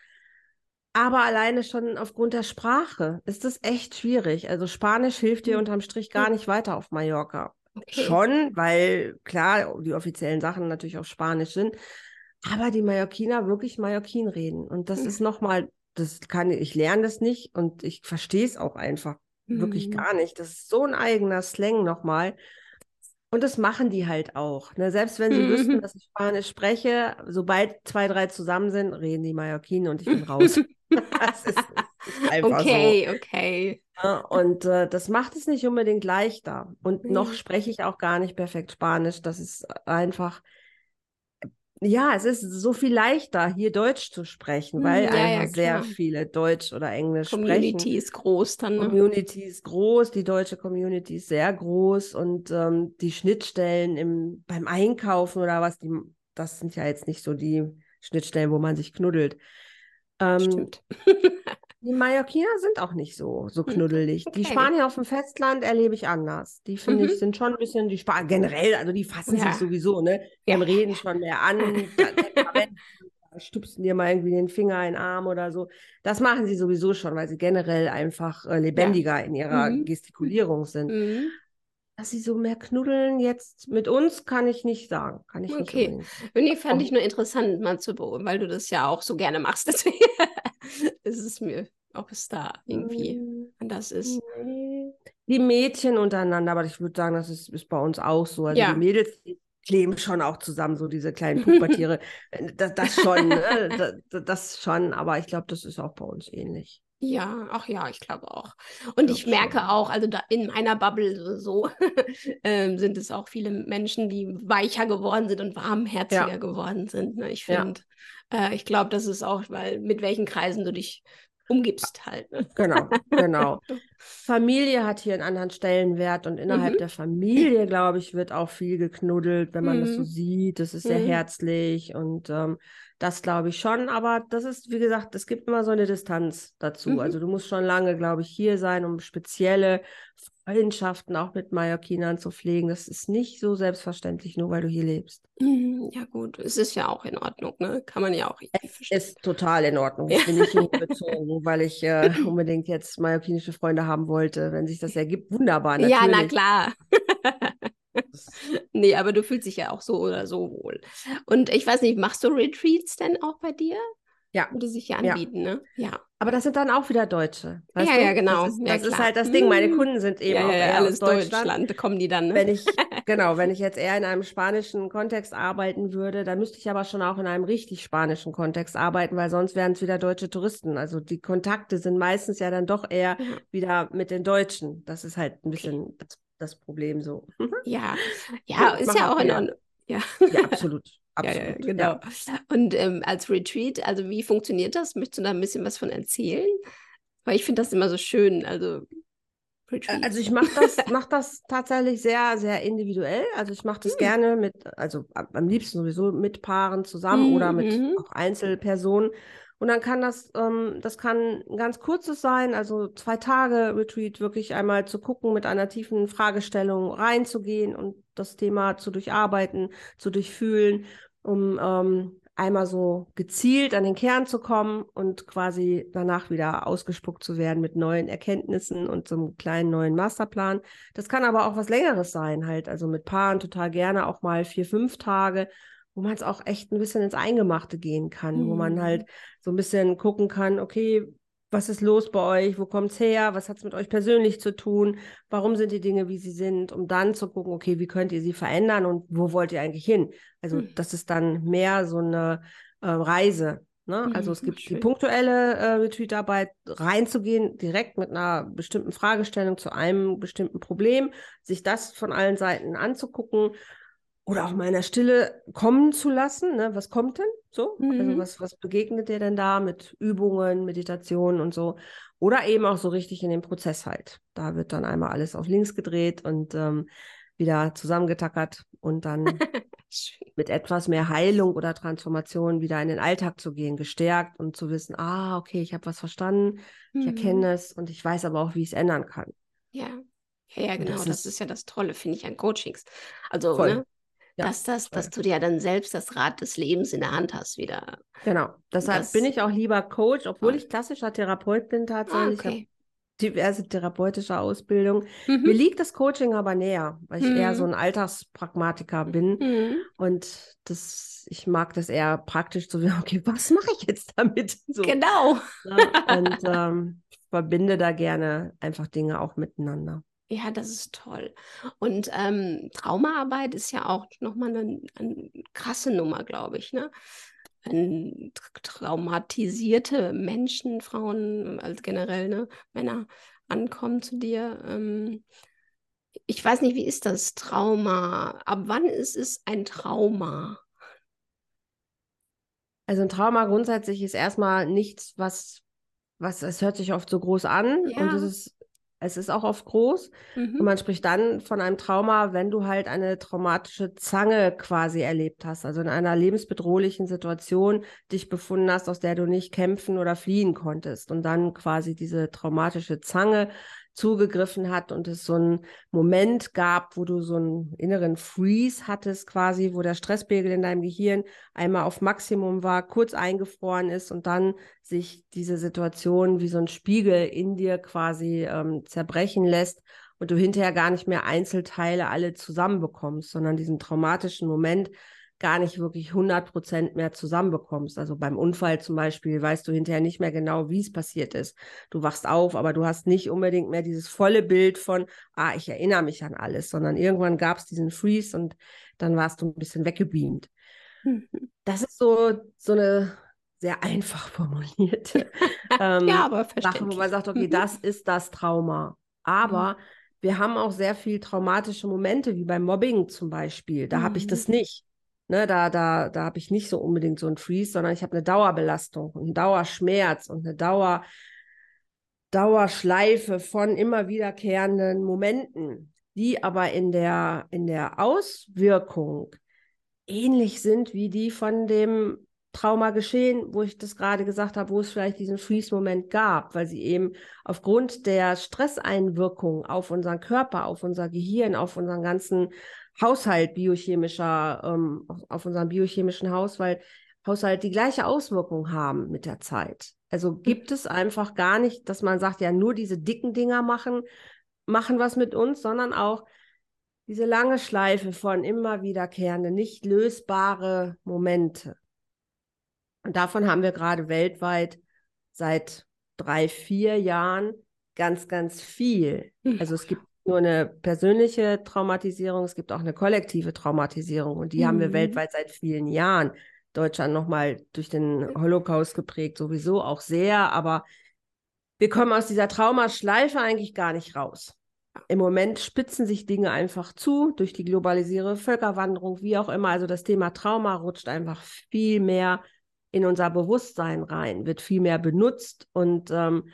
Aber alleine schon aufgrund der Sprache ist das echt schwierig. Also Spanisch hilft dir hm. unterm Strich gar nicht weiter auf Mallorca. Okay. Schon, weil klar, die offiziellen Sachen natürlich auf Spanisch sind, aber die Mallorquiner wirklich Mallorquin reden. Und das mhm. ist nochmal, das kann ich lerne das nicht und ich verstehe es auch einfach Wirklich mhm. gar nicht. Das ist so ein eigener Slang nochmal. Und das machen die halt auch. Ne? Selbst wenn sie mhm. wüssten, dass ich Spanisch spreche, sobald zwei, drei zusammen sind, reden die Mallorquin und ich bin raus. das ist, ist einfach okay, so. okay. Ja, und äh, das macht es nicht unbedingt leichter. Und mhm. noch spreche ich auch gar nicht perfekt Spanisch. Das ist einfach ja, es ist so viel leichter, hier Deutsch zu sprechen, hm, weil ja, einfach ja, sehr viele Deutsch oder Englisch Community sprechen. Community ist groß dann. Ne? Community ist groß, die deutsche Community ist sehr groß und ähm, die Schnittstellen im, beim Einkaufen oder was, die, das sind ja jetzt nicht so die Schnittstellen, wo man sich knuddelt. Ähm, Stimmt. Die Mallorquiner sind auch nicht so, so hm, knuddelig. Okay. Die Spanier auf dem Festland erlebe ich anders. Die finde mhm. ich sind schon ein bisschen, die Spanier generell, also die fassen ja. sich sowieso, ne? Die ja. reden schon mehr an, stupsen dir mal irgendwie den Finger in den Arm oder so. Das machen sie sowieso schon, weil sie generell einfach äh, lebendiger ja. in ihrer mhm. Gestikulierung sind. Mhm. Dass sie so mehr knuddeln jetzt mit uns, kann ich nicht sagen. Kann ich okay. nicht Okay. fand ich nur interessant mal zu beobachten, weil du das ja auch so gerne machst. Deswegen ist es mir, ob es da irgendwie mm, anders ist. Die Mädchen untereinander, aber ich würde sagen, das ist, ist bei uns auch so. Also ja. die Mädels die kleben schon auch zusammen, so diese kleinen Pubertiere. das, das schon, ne? das, das schon, aber ich glaube, das ist auch bei uns ähnlich. Ja, ach ja, ich glaube auch. Und ich, ich merke schon. auch, also da in meiner Bubble so ähm, sind es auch viele Menschen, die weicher geworden sind und warmherziger ja. geworden sind. Ne? Ich finde. Äh, ich glaube, das ist auch, weil mit welchen Kreisen du dich umgibst halt. Ne? Genau, genau. Familie hat hier einen anderen Stellenwert und innerhalb mhm. der Familie, glaube ich, wird auch viel geknuddelt, wenn man mhm. das so mhm. sieht. Das ist sehr mhm. herzlich und ähm, das glaube ich schon. Aber das ist, wie gesagt, es gibt immer so eine Distanz dazu. Mhm. Also du musst schon lange, glaube ich, hier sein, um spezielle Freundschaften auch mit Mallorquinern zu pflegen. Das ist nicht so selbstverständlich, nur weil du hier lebst. Mhm, ja, gut, es ist ja auch in Ordnung, ne? Kann man ja auch. Es ist total in Ordnung. Ich bin nicht hier bezogen, weil ich äh, unbedingt jetzt mallorquinische Freunde haben wollte. Wenn sich das ergibt, wunderbar. Natürlich. Ja, na klar. nee, aber du fühlst dich ja auch so oder so wohl. Und ich weiß nicht, machst du Retreats denn auch bei dir? Ja. Würde sich ja anbieten, ja. ne? Ja. Aber das sind dann auch wieder Deutsche. ja, du? ja, genau. Das, ist, ja, das ist, halt das Ding. Meine mhm. Kunden sind eben ja, auch ja, alles Deutschland. Deutschland. kommen die dann. Ne? Wenn ich, genau, wenn ich jetzt eher in einem spanischen Kontext arbeiten würde, dann müsste ich aber schon auch in einem richtig spanischen Kontext arbeiten, weil sonst wären es wieder deutsche Touristen. Also die Kontakte sind meistens ja dann doch eher wieder mit den Deutschen. Das ist halt ein bisschen okay. das, das, Problem so. Ja, ja, ist ja auch in Ordnung. Ja. ja, absolut. Absolut, ja, ja, genau. Ja. Und ähm, als Retreat, also wie funktioniert das? Möchtest du da ein bisschen was von erzählen? Weil ich finde das immer so schön. Also, Retreat. also ich mache das, mach das tatsächlich sehr, sehr individuell. Also ich mache das hm. gerne mit, also am liebsten sowieso mit Paaren zusammen hm. oder mit mhm. auch Einzelpersonen. Und dann kann das, ähm, das kann ein ganz kurzes sein, also zwei Tage Retreat, wirklich einmal zu gucken, mit einer tiefen Fragestellung reinzugehen und das Thema zu durcharbeiten, zu durchfühlen, um ähm, einmal so gezielt an den Kern zu kommen und quasi danach wieder ausgespuckt zu werden mit neuen Erkenntnissen und so einem kleinen neuen Masterplan. Das kann aber auch was Längeres sein, halt, also mit Paaren total gerne auch mal vier, fünf Tage wo man es auch echt ein bisschen ins Eingemachte gehen kann, mhm. wo man halt mhm. so ein bisschen gucken kann, okay, was ist los bei euch, wo kommt es her, was hat es mit euch persönlich zu tun, warum sind die Dinge, wie sie sind, um dann zu gucken, okay, wie könnt ihr sie verändern und wo wollt ihr eigentlich hin? Also mhm. das ist dann mehr so eine äh, Reise. Ne? Mhm, also es gibt schön. die punktuelle äh, Retreat-Arbeit, reinzugehen, direkt mit einer bestimmten Fragestellung zu einem bestimmten Problem, sich das von allen Seiten anzugucken oder auch mal in der Stille kommen zu lassen. Ne? Was kommt denn so? Also mhm. Also was, was begegnet dir denn da mit Übungen, Meditationen und so? Oder eben auch so richtig in den Prozess halt. Da wird dann einmal alles auf links gedreht und ähm, wieder zusammengetackert und dann mit etwas mehr Heilung oder Transformation wieder in den Alltag zu gehen, gestärkt und zu wissen, ah, okay, ich habe was verstanden, mhm. ich erkenne es und ich weiß aber auch, wie ich es ändern kann. Ja. Ja, ja, genau, das, das ist, ist, ja das Tolle, finde ich, an Coachings. Also, ne, ja, dass, das, dass du ja dann selbst das Rad des Lebens in der Hand hast wieder. Genau. Deshalb das, bin ich auch lieber Coach, obwohl ich klassischer Therapeut bin tatsächlich. Ah, okay. diverse therapeutische Ausbildung. Mhm. Mir liegt das Coaching aber näher, weil ich mhm. eher so mhm. ein Alltagspragmatiker bin. Mhm. Und das, ich mag das eher praktisch zu so, okay, was mache ich jetzt damit? So. Genau. Ja, und ähm, verbinde da gerne einfach Dinge auch miteinander. Ja, das ist toll. Und ähm, Traumaarbeit ist ja auch nochmal eine, eine krasse Nummer, glaube ich. Ne? Wenn traumatisierte Menschen, Frauen, also generell ne, Männer ankommen zu dir. Ähm, ich weiß nicht, wie ist das Trauma? Ab wann ist es ein Trauma? Also ein Trauma grundsätzlich ist erstmal nichts, was, was, es hört sich oft so groß an ja. und es ist es ist auch oft groß. Mhm. Und man spricht dann von einem Trauma, wenn du halt eine traumatische Zange quasi erlebt hast, also in einer lebensbedrohlichen Situation dich befunden hast, aus der du nicht kämpfen oder fliehen konntest. Und dann quasi diese traumatische Zange zugegriffen hat und es so einen Moment gab, wo du so einen inneren Freeze hattest, quasi, wo der Stresspegel in deinem Gehirn einmal auf Maximum war, kurz eingefroren ist und dann sich diese Situation wie so ein Spiegel in dir quasi ähm, zerbrechen lässt und du hinterher gar nicht mehr Einzelteile alle zusammenbekommst, sondern diesen traumatischen Moment gar nicht wirklich 100 Prozent mehr zusammenbekommst. Also beim Unfall zum Beispiel weißt du hinterher nicht mehr genau, wie es passiert ist. Du wachst auf, aber du hast nicht unbedingt mehr dieses volle Bild von, ah, ich erinnere mich an alles, sondern irgendwann gab es diesen Freeze und dann warst du ein bisschen weggebeamt. Mhm. Das ist so, so eine sehr einfach formulierte ähm, ja, aber Sache, wo man sagt, okay, mhm. das ist das Trauma. Aber mhm. wir haben auch sehr viel traumatische Momente, wie beim Mobbing zum Beispiel. Da habe ich das mhm. nicht. Ne, da da, da habe ich nicht so unbedingt so ein Freeze, sondern ich habe eine Dauerbelastung, einen Dauerschmerz und eine Dauer, Dauerschleife von immer wiederkehrenden Momenten, die aber in der, in der Auswirkung ähnlich sind wie die von dem Trauma geschehen, wo ich das gerade gesagt habe, wo es vielleicht diesen Freeze-Moment gab, weil sie eben aufgrund der Stresseinwirkung auf unseren Körper, auf unser Gehirn, auf unseren ganzen Haushalt biochemischer, ähm, auf unseren biochemischen Haushalt, Haushalt die gleiche Auswirkung haben mit der Zeit. Also gibt es einfach gar nicht, dass man sagt, ja, nur diese dicken Dinger machen, machen was mit uns, sondern auch diese lange Schleife von immer wiederkehrende, nicht lösbare Momente. Und davon haben wir gerade weltweit seit drei, vier Jahren ganz, ganz viel. Hm. Also es gibt nur eine persönliche Traumatisierung, es gibt auch eine kollektive Traumatisierung und die mhm. haben wir mhm. weltweit seit vielen Jahren. Deutschland nochmal durch den Holocaust geprägt, sowieso auch sehr, aber wir kommen aus dieser Traumaschleife eigentlich gar nicht raus. Im Moment spitzen sich Dinge einfach zu durch die globalisierte Völkerwanderung, wie auch immer. Also das Thema Trauma rutscht einfach viel mehr in unser Bewusstsein rein, wird viel mehr benutzt und ähm,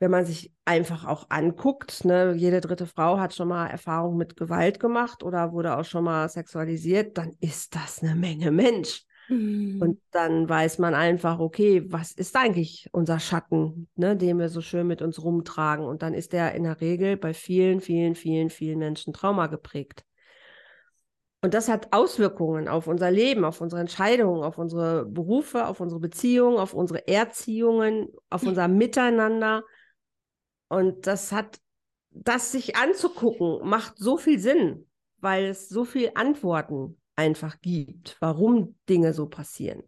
wenn man sich einfach auch anguckt, ne, jede dritte Frau hat schon mal Erfahrung mit Gewalt gemacht oder wurde auch schon mal sexualisiert, dann ist das eine Menge Mensch. Mhm. Und dann weiß man einfach, okay, was ist eigentlich unser Schatten, ne, den wir so schön mit uns rumtragen? Und dann ist der in der Regel bei vielen, vielen, vielen, vielen Menschen Trauma geprägt. Und das hat Auswirkungen auf unser Leben, auf unsere Entscheidungen, auf unsere Berufe, auf unsere Beziehungen, auf unsere Erziehungen, auf unser Miteinander. Und das hat, das sich anzugucken, macht so viel Sinn, weil es so viele Antworten einfach gibt, warum Dinge so passieren.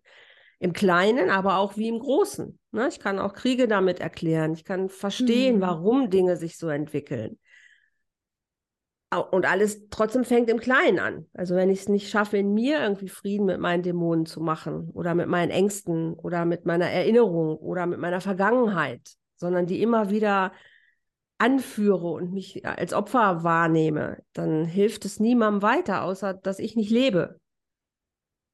Im Kleinen, aber auch wie im Großen. Ne? Ich kann auch Kriege damit erklären. Ich kann verstehen, mhm. warum Dinge sich so entwickeln. Und alles trotzdem fängt im Kleinen an. Also wenn ich es nicht schaffe, in mir irgendwie Frieden mit meinen Dämonen zu machen oder mit meinen Ängsten oder mit meiner Erinnerung oder mit meiner Vergangenheit, sondern die immer wieder anführe und mich als Opfer wahrnehme, dann hilft es niemandem weiter, außer dass ich nicht lebe.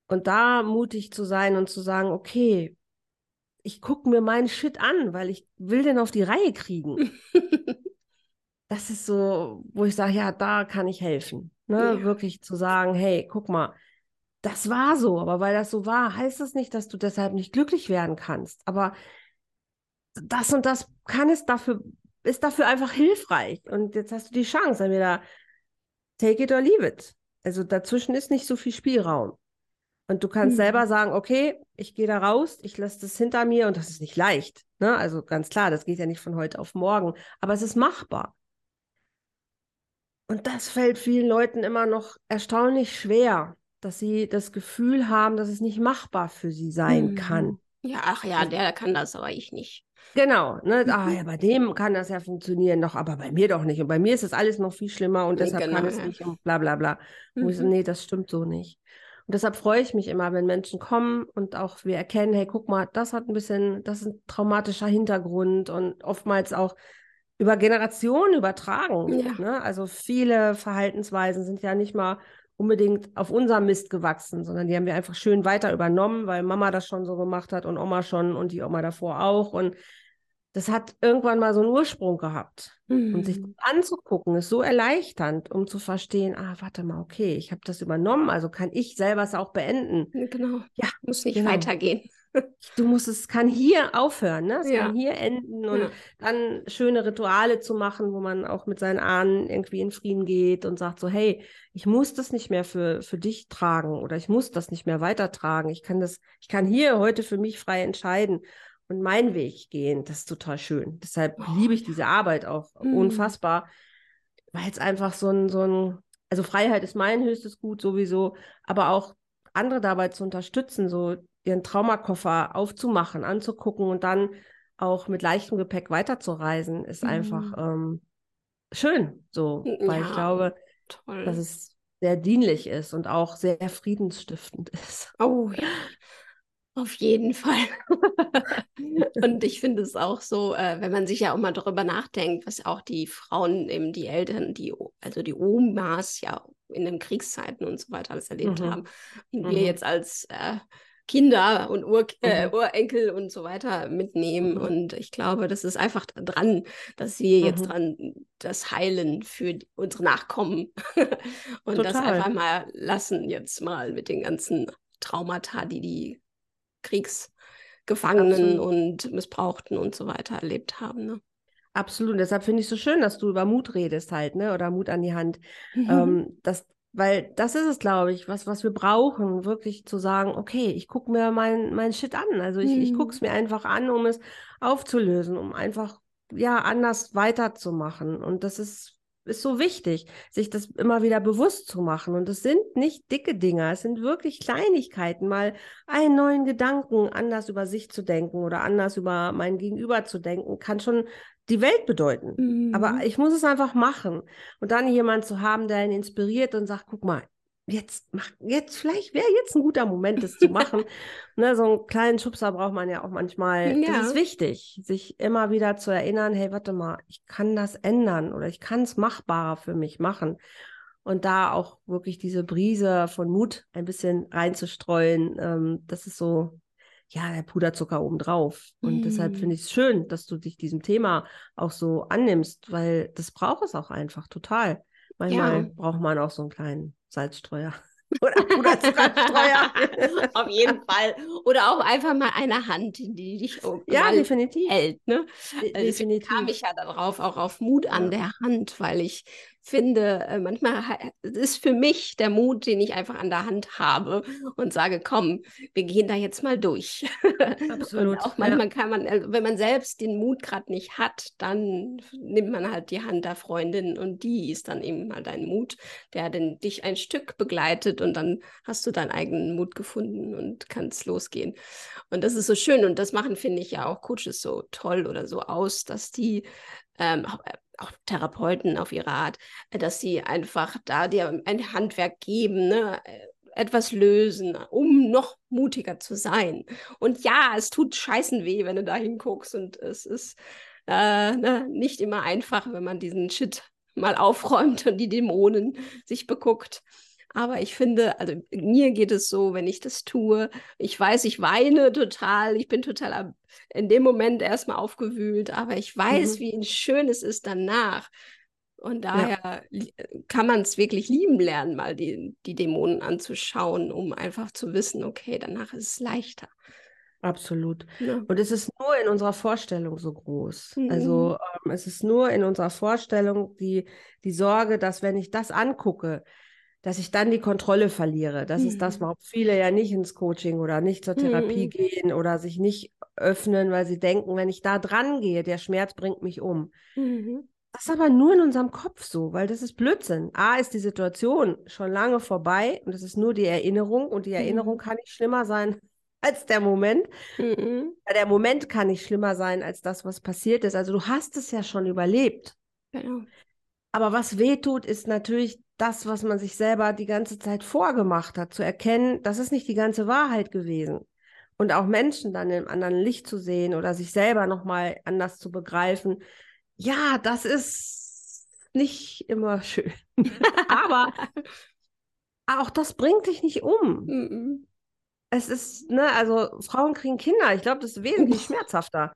Und da mutig zu sein und zu sagen, okay, ich gucke mir meinen Shit an, weil ich will den auf die Reihe kriegen. das ist so, wo ich sage, ja, da kann ich helfen. Ne? Ja. Wirklich zu sagen, hey, guck mal, das war so, aber weil das so war, heißt das nicht, dass du deshalb nicht glücklich werden kannst. Aber das und das kann es dafür, ist dafür einfach hilfreich. Und jetzt hast du die Chance, entweder take it or leave it. Also dazwischen ist nicht so viel Spielraum. Und du kannst mhm. selber sagen, okay, ich gehe da raus, ich lasse das hinter mir und das ist nicht leicht. Ne? Also ganz klar, das geht ja nicht von heute auf morgen, aber es ist machbar. Und das fällt vielen Leuten immer noch erstaunlich schwer, dass sie das Gefühl haben, dass es nicht machbar für sie sein mhm. kann. Ja, ach ja, der kann das, aber ich nicht. Genau, ne? Ah, ja, bei dem kann das ja funktionieren, doch, aber bei mir doch nicht. Und bei mir ist das alles noch viel schlimmer und deshalb genau, kann es ja. nicht und bla bla bla. Mhm. ich so, nee, das stimmt so nicht. Und deshalb freue ich mich immer, wenn Menschen kommen und auch wir erkennen, hey, guck mal, das hat ein bisschen, das ist ein traumatischer Hintergrund und oftmals auch über Generationen übertragen. Ja. Ne? Also viele Verhaltensweisen sind ja nicht mal unbedingt auf unserem Mist gewachsen, sondern die haben wir einfach schön weiter übernommen, weil Mama das schon so gemacht hat und Oma schon und die Oma davor auch. Und das hat irgendwann mal so einen Ursprung gehabt. Mhm. Und sich mhm. anzugucken, ist so erleichternd, um zu verstehen, ah, warte mal, okay, ich habe das übernommen, also kann ich selber es auch beenden. Genau. Ja, muss nicht genau. weitergehen. Du musst es kann hier aufhören, ne? Es ja. kann hier enden und ja. dann schöne Rituale zu machen, wo man auch mit seinen Ahnen irgendwie in Frieden geht und sagt so, hey, ich muss das nicht mehr für, für dich tragen oder ich muss das nicht mehr weitertragen. Ich kann das, ich kann hier heute für mich frei entscheiden und meinen Weg gehen. Das ist total schön. Deshalb oh, liebe ich ja. diese Arbeit auch mhm. unfassbar, weil es einfach so ein, so ein, also Freiheit ist mein höchstes Gut sowieso, aber auch andere dabei zu unterstützen, so ihren Traumakoffer aufzumachen, anzugucken und dann auch mit leichtem Gepäck weiterzureisen, ist mhm. einfach ähm, schön. So, weil ja, ich glaube, toll. dass es sehr dienlich ist und auch sehr friedensstiftend ist. Oh ja. Auf jeden Fall. und ich finde es auch so, äh, wenn man sich ja auch mal darüber nachdenkt, was auch die Frauen, eben die Eltern, die, also die Omas ja in den Kriegszeiten und so weiter alles erlebt mhm. haben. Und mhm. wir jetzt als äh, Kinder und Ur äh, mhm. Urenkel und so weiter mitnehmen. Mhm. Und ich glaube, das ist einfach dran, dass wir jetzt mhm. dran das heilen für unsere Nachkommen und Total. das einfach mal lassen jetzt mal mit den ganzen Traumata, die die Kriegsgefangenen Absolut. und Missbrauchten und so weiter erlebt haben. Ne? Absolut. Deshalb finde ich es so schön, dass du über Mut redest halt, ne? Oder Mut an die Hand. Mhm. Ähm, das, weil das ist es, glaube ich, was, was wir brauchen, wirklich zu sagen, okay, ich gucke mir mein, mein Shit an. Also ich, mhm. ich gucke es mir einfach an, um es aufzulösen, um einfach ja anders weiterzumachen. Und das ist ist so wichtig, sich das immer wieder bewusst zu machen. Und es sind nicht dicke Dinge, es sind wirklich Kleinigkeiten, mal einen neuen Gedanken anders über sich zu denken oder anders über mein Gegenüber zu denken, kann schon die Welt bedeuten. Mhm. Aber ich muss es einfach machen. Und dann jemand zu haben, der ihn inspiriert und sagt, guck mal, jetzt mach, jetzt vielleicht wäre jetzt ein guter Moment, das zu machen. ne, so einen kleinen Schubser braucht man ja auch manchmal. Ja. Das ist wichtig, sich immer wieder zu erinnern, hey, warte mal, ich kann das ändern oder ich kann es machbarer für mich machen. Und da auch wirklich diese Brise von Mut ein bisschen reinzustreuen, ähm, das ist so, ja, der Puderzucker obendrauf. Und mm. deshalb finde ich es schön, dass du dich diesem Thema auch so annimmst, weil das braucht es auch einfach total. Manchmal ja. braucht man auch so einen kleinen Salzstreuer. Oder Puderzuckerstreuer. Auf jeden Fall. Oder auch einfach mal eine Hand, die dich ja, definitiv. hält. Ne? De also definitiv. kam ich ja darauf, auch auf Mut an der Hand, weil ich finde, äh, manchmal ist für mich der Mut, den ich einfach an der Hand habe und sage, komm, wir gehen da jetzt mal durch. Absolut. und auch manchmal ja. kann man, äh, wenn man selbst den Mut gerade nicht hat, dann nimmt man halt die Hand der Freundin und die ist dann eben mal dein Mut, der denn dich ein Stück begleitet und dann hast du deinen eigenen Mut gefunden und kannst losgehen. Und das ist so schön und das machen, finde ich ja auch Coaches so toll oder so aus, dass die ähm, auch Therapeuten auf ihre Art, äh, dass sie einfach da dir ein Handwerk geben, ne? Äh, etwas lösen, um noch mutiger zu sein. Und ja, es tut scheißen weh, wenn du da hinguckst und es ist äh, ne, nicht immer einfach, wenn man diesen Shit mal aufräumt und die Dämonen sich beguckt. Aber ich finde, also mir geht es so, wenn ich das tue, ich weiß, ich weine total, ich bin total in dem Moment erstmal aufgewühlt, aber ich weiß, mhm. wie schön es ist danach. Und daher ja. kann man es wirklich lieben lernen, mal die, die Dämonen anzuschauen, um einfach zu wissen, okay, danach ist es leichter. Absolut. Ja. Und es ist nur in unserer Vorstellung so groß. Mhm. Also ähm, es ist nur in unserer Vorstellung die, die Sorge, dass wenn ich das angucke, dass ich dann die Kontrolle verliere. Das mhm. ist das, mhm. warum viele ja nicht ins Coaching oder nicht zur Therapie mhm. gehen oder sich nicht öffnen, weil sie denken, wenn ich da dran gehe, der Schmerz bringt mich um. Mhm. Das ist aber nur in unserem Kopf so, weil das ist Blödsinn. A ist die Situation schon lange vorbei und es ist nur die Erinnerung und die Erinnerung mhm. kann nicht schlimmer sein als der Moment. Mhm. Der Moment kann nicht schlimmer sein als das, was passiert ist. Also du hast es ja schon überlebt. Genau. Aber was weh tut, ist natürlich das, was man sich selber die ganze Zeit vorgemacht hat, zu erkennen, das ist nicht die ganze Wahrheit gewesen. Und auch Menschen dann im anderen Licht zu sehen oder sich selber nochmal anders zu begreifen. Ja, das ist nicht immer schön. Aber auch das bringt dich nicht um. Es ist, ne, also Frauen kriegen Kinder. Ich glaube, das ist wesentlich schmerzhafter.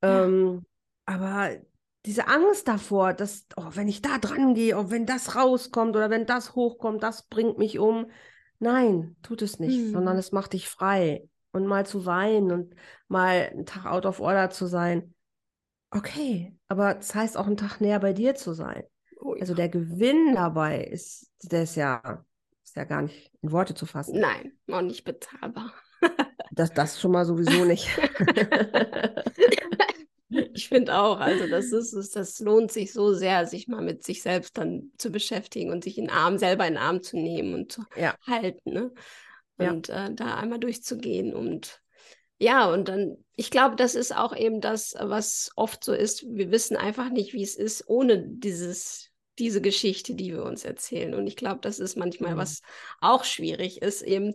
Ähm, aber diese Angst davor, dass, oh, wenn ich da dran gehe, oh, wenn das rauskommt oder wenn das hochkommt, das bringt mich um. Nein, tut es nicht, mhm. sondern es macht dich frei. Und mal zu weinen und mal einen Tag out of order zu sein. Okay, aber das heißt auch einen Tag näher bei dir zu sein. Oh, ja. Also der Gewinn dabei ist, der ist ja, ist ja gar nicht in Worte zu fassen. Nein, auch nicht bezahlbar. das, das schon mal sowieso nicht. Ich finde auch, also das ist, das lohnt sich so sehr, sich mal mit sich selbst dann zu beschäftigen und sich in Arm, selber in den Arm zu nehmen und zu ja. halten, ne? Und ja. äh, da einmal durchzugehen und ja, und dann, ich glaube, das ist auch eben das, was oft so ist. Wir wissen einfach nicht, wie es ist, ohne dieses, diese Geschichte, die wir uns erzählen. Und ich glaube, das ist manchmal, mhm. was auch schwierig ist, eben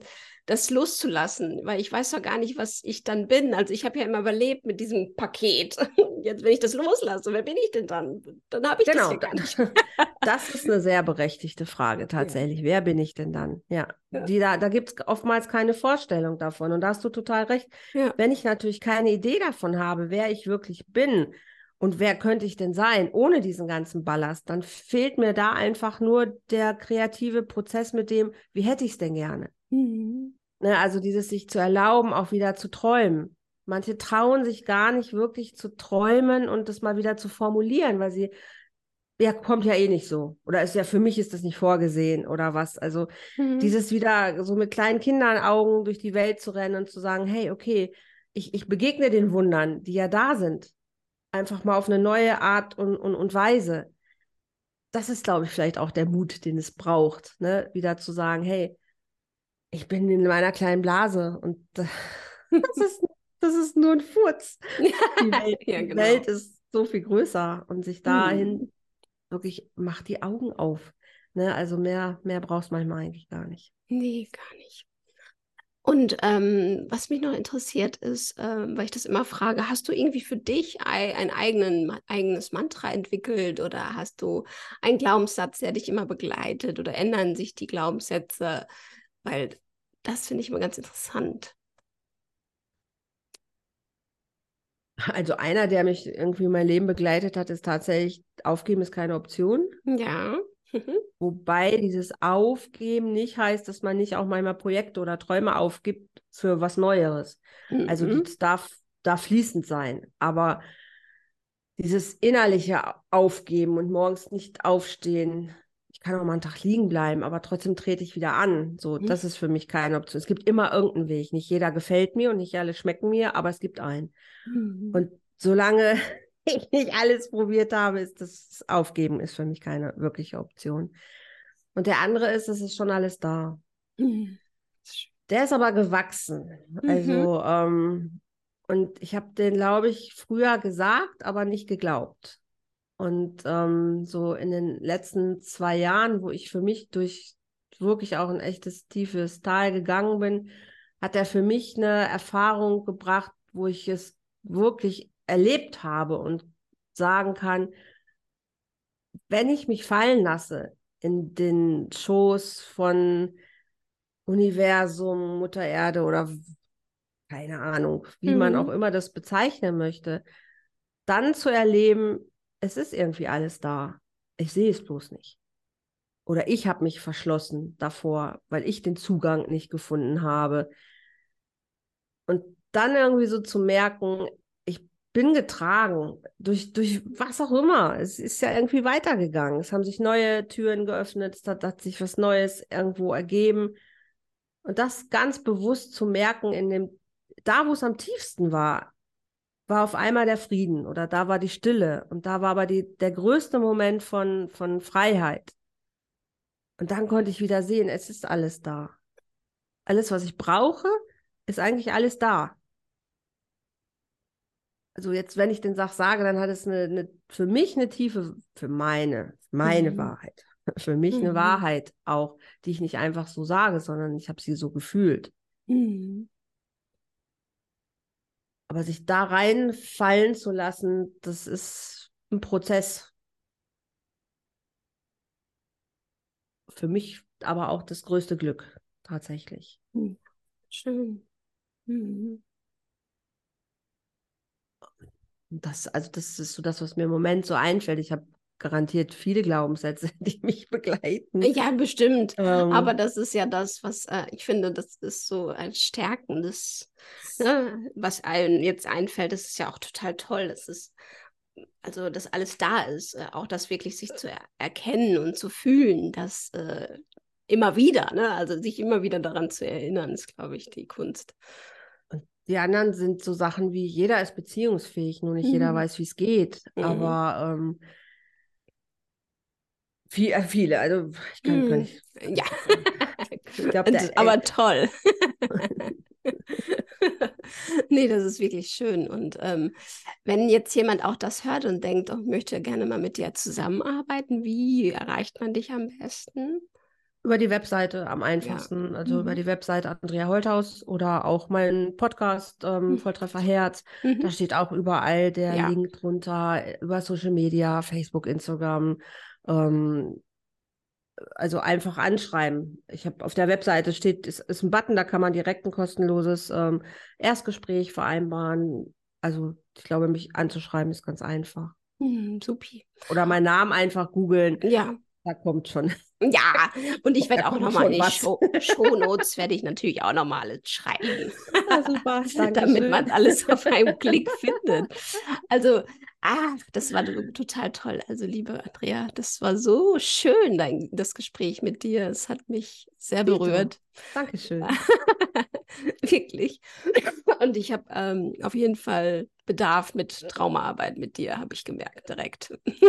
das loszulassen, weil ich weiß doch gar nicht, was ich dann bin. Also ich habe ja immer überlebt mit diesem Paket. Jetzt, wenn ich das loslasse, wer bin ich denn dann? Dann habe ich genau. das gar nicht. das ist eine sehr berechtigte Frage tatsächlich. Ja. Wer bin ich denn dann? Ja, ja. Die, da, da gibt es oftmals keine Vorstellung davon. Und da hast du total recht. Ja. Wenn ich natürlich keine Idee davon habe, wer ich wirklich bin, und wer könnte ich denn sein ohne diesen ganzen Ballast? Dann fehlt mir da einfach nur der kreative Prozess mit dem, wie hätte ich es denn gerne? Mhm. Ne, also dieses sich zu erlauben, auch wieder zu träumen. Manche trauen sich gar nicht wirklich zu träumen und das mal wieder zu formulieren, weil sie, ja, kommt ja eh nicht so. Oder ist ja, für mich ist das nicht vorgesehen oder was. Also mhm. dieses wieder so mit kleinen Kindern Augen durch die Welt zu rennen und zu sagen, hey, okay, ich, ich begegne den Wundern, die ja da sind. Einfach mal auf eine neue Art und, und, und Weise. Das ist, glaube ich, vielleicht auch der Mut, den es braucht, ne? Wieder zu sagen, hey, ich bin in meiner kleinen Blase und das ist, das ist nur ein Furz. Die Welt, ja, genau. Welt ist so viel größer und sich dahin hm. wirklich macht die Augen auf. Ne? Also mehr, mehr brauchst du manchmal eigentlich gar nicht. Nee, gar nicht. Und ähm, was mich noch interessiert ist, äh, weil ich das immer frage, hast du irgendwie für dich ein, ein eigenen, eigenes Mantra entwickelt oder hast du einen Glaubenssatz, der dich immer begleitet oder ändern sich die Glaubenssätze? Weil das finde ich immer ganz interessant. Also einer, der mich irgendwie mein Leben begleitet hat, ist tatsächlich, aufgeben ist keine Option. Ja. Mhm. Wobei dieses Aufgeben nicht heißt, dass man nicht auch manchmal Projekte oder Träume aufgibt für was Neueres. Mhm. Also das darf, darf fließend sein. Aber dieses innerliche Aufgeben und morgens nicht aufstehen, ich kann auch mal einen Tag liegen bleiben, aber trotzdem trete ich wieder an. So, mhm. das ist für mich keine Option. Es gibt immer irgendeinen Weg. Nicht jeder gefällt mir und nicht alle schmecken mir, aber es gibt einen. Mhm. Und solange ich nicht alles probiert habe, ist das Aufgeben ist für mich keine wirkliche Option. Und der andere ist, es ist schon alles da. Mhm. Der ist aber gewachsen. Also, mhm. ähm, und ich habe den, glaube ich, früher gesagt, aber nicht geglaubt. Und ähm, so in den letzten zwei Jahren, wo ich für mich durch wirklich auch ein echtes tiefes Tal gegangen bin, hat er für mich eine Erfahrung gebracht, wo ich es wirklich erlebt habe und sagen kann, wenn ich mich fallen lasse in den Schoß von Universum, Mutter Erde oder keine Ahnung, wie mhm. man auch immer das bezeichnen möchte, dann zu erleben, es ist irgendwie alles da. Ich sehe es bloß nicht. Oder ich habe mich verschlossen davor, weil ich den Zugang nicht gefunden habe. Und dann irgendwie so zu merken, bin getragen durch, durch was auch immer. Es ist ja irgendwie weitergegangen. Es haben sich neue Türen geöffnet, es hat, hat sich was Neues irgendwo ergeben. Und das ganz bewusst zu merken, in dem, da wo es am tiefsten war, war auf einmal der Frieden oder da war die Stille und da war aber die, der größte Moment von, von Freiheit. Und dann konnte ich wieder sehen, es ist alles da. Alles, was ich brauche, ist eigentlich alles da also jetzt, wenn ich den Sach sage, dann hat es eine, eine, für mich eine tiefe, für meine, meine mhm. Wahrheit, für mich mhm. eine Wahrheit auch, die ich nicht einfach so sage, sondern ich habe sie so gefühlt. Mhm. Aber sich da reinfallen zu lassen, das ist ein Prozess. Für mich aber auch das größte Glück, tatsächlich. Hm. Schön. Mhm. Das, also das ist so das, was mir im Moment so einfällt. Ich habe garantiert viele Glaubenssätze, die mich begleiten. Ja, bestimmt. Ähm, Aber das ist ja das, was äh, ich finde, das ist so ein stärkendes, ne, was einem jetzt einfällt. Das ist ja auch total toll. Das ist also, dass alles da ist, äh, auch das wirklich sich zu er erkennen und zu fühlen, das äh, immer wieder, ne? Also sich immer wieder daran zu erinnern, ist, glaube ich, die Kunst. Die anderen sind so Sachen wie, jeder ist beziehungsfähig, nur nicht mhm. jeder weiß, wie es geht. Mhm. Aber ähm, viel, äh, viele, also ich kann, mhm. kann nicht. Ja, glaub, der, aber toll. nee, das ist wirklich schön. Und ähm, wenn jetzt jemand auch das hört und denkt, oh, möchte gerne mal mit dir zusammenarbeiten, wie erreicht man dich am besten? Über die Webseite am einfachsten, ja. also mhm. über die Webseite Andrea Holthaus oder auch mein Podcast ähm, mhm. Volltreffer Herz. Mhm. Da steht auch überall der ja. Link drunter, über Social Media, Facebook, Instagram. Ähm, also einfach anschreiben. Ich habe auf der Webseite steht, ist, ist ein Button, da kann man direkt ein kostenloses ähm, Erstgespräch vereinbaren. Also ich glaube, mich anzuschreiben ist ganz einfach. Mhm, supi. Oder meinen Namen einfach googeln. Ja Da kommt schon. Ja, und ich werde auch nochmal in die Show, Shownotes werde ich natürlich auch nochmal schreiben. Ja, super, damit man alles auf einen Klick findet. Also, ach, das war total toll. Also, liebe Andrea, das war so schön, dein, das Gespräch mit dir. Es hat mich sehr berührt. Dankeschön. Wirklich. Und ich habe ähm, auf jeden Fall Bedarf mit Traumaarbeit mit dir, habe ich gemerkt direkt. das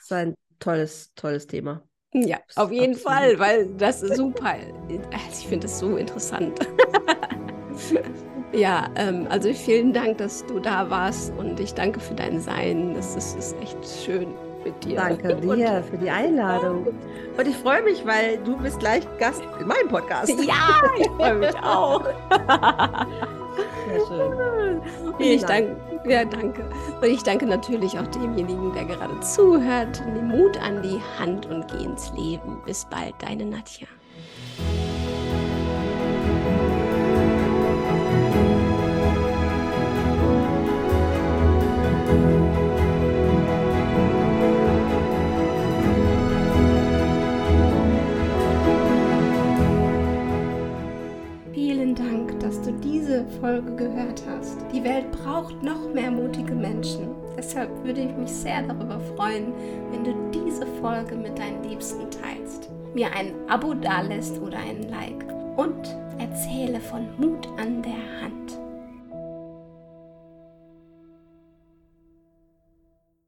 ist ein tolles, tolles Thema. Ja, auf jeden Absolut. Fall, weil das ist super. Also ich finde das so interessant. ja, ähm, also vielen Dank, dass du da warst und ich danke für dein Sein. Das ist, ist echt schön mit dir. Danke dir für die Einladung. Und ich freue mich, weil du bist gleich Gast in meinem Podcast. Ja, ich freue mich auch. Sehr schön. Vielen ich Dank. Ja, danke. Und ich danke natürlich auch demjenigen, der gerade zuhört. Nimm Mut an die Hand und geh ins Leben. Bis bald, deine Nadja. Folge gehört hast. Die Welt braucht noch mehr mutige Menschen. Deshalb würde ich mich sehr darüber freuen, wenn du diese Folge mit deinen Liebsten teilst, mir ein Abo dalässt oder einen Like und erzähle von Mut an der Hand.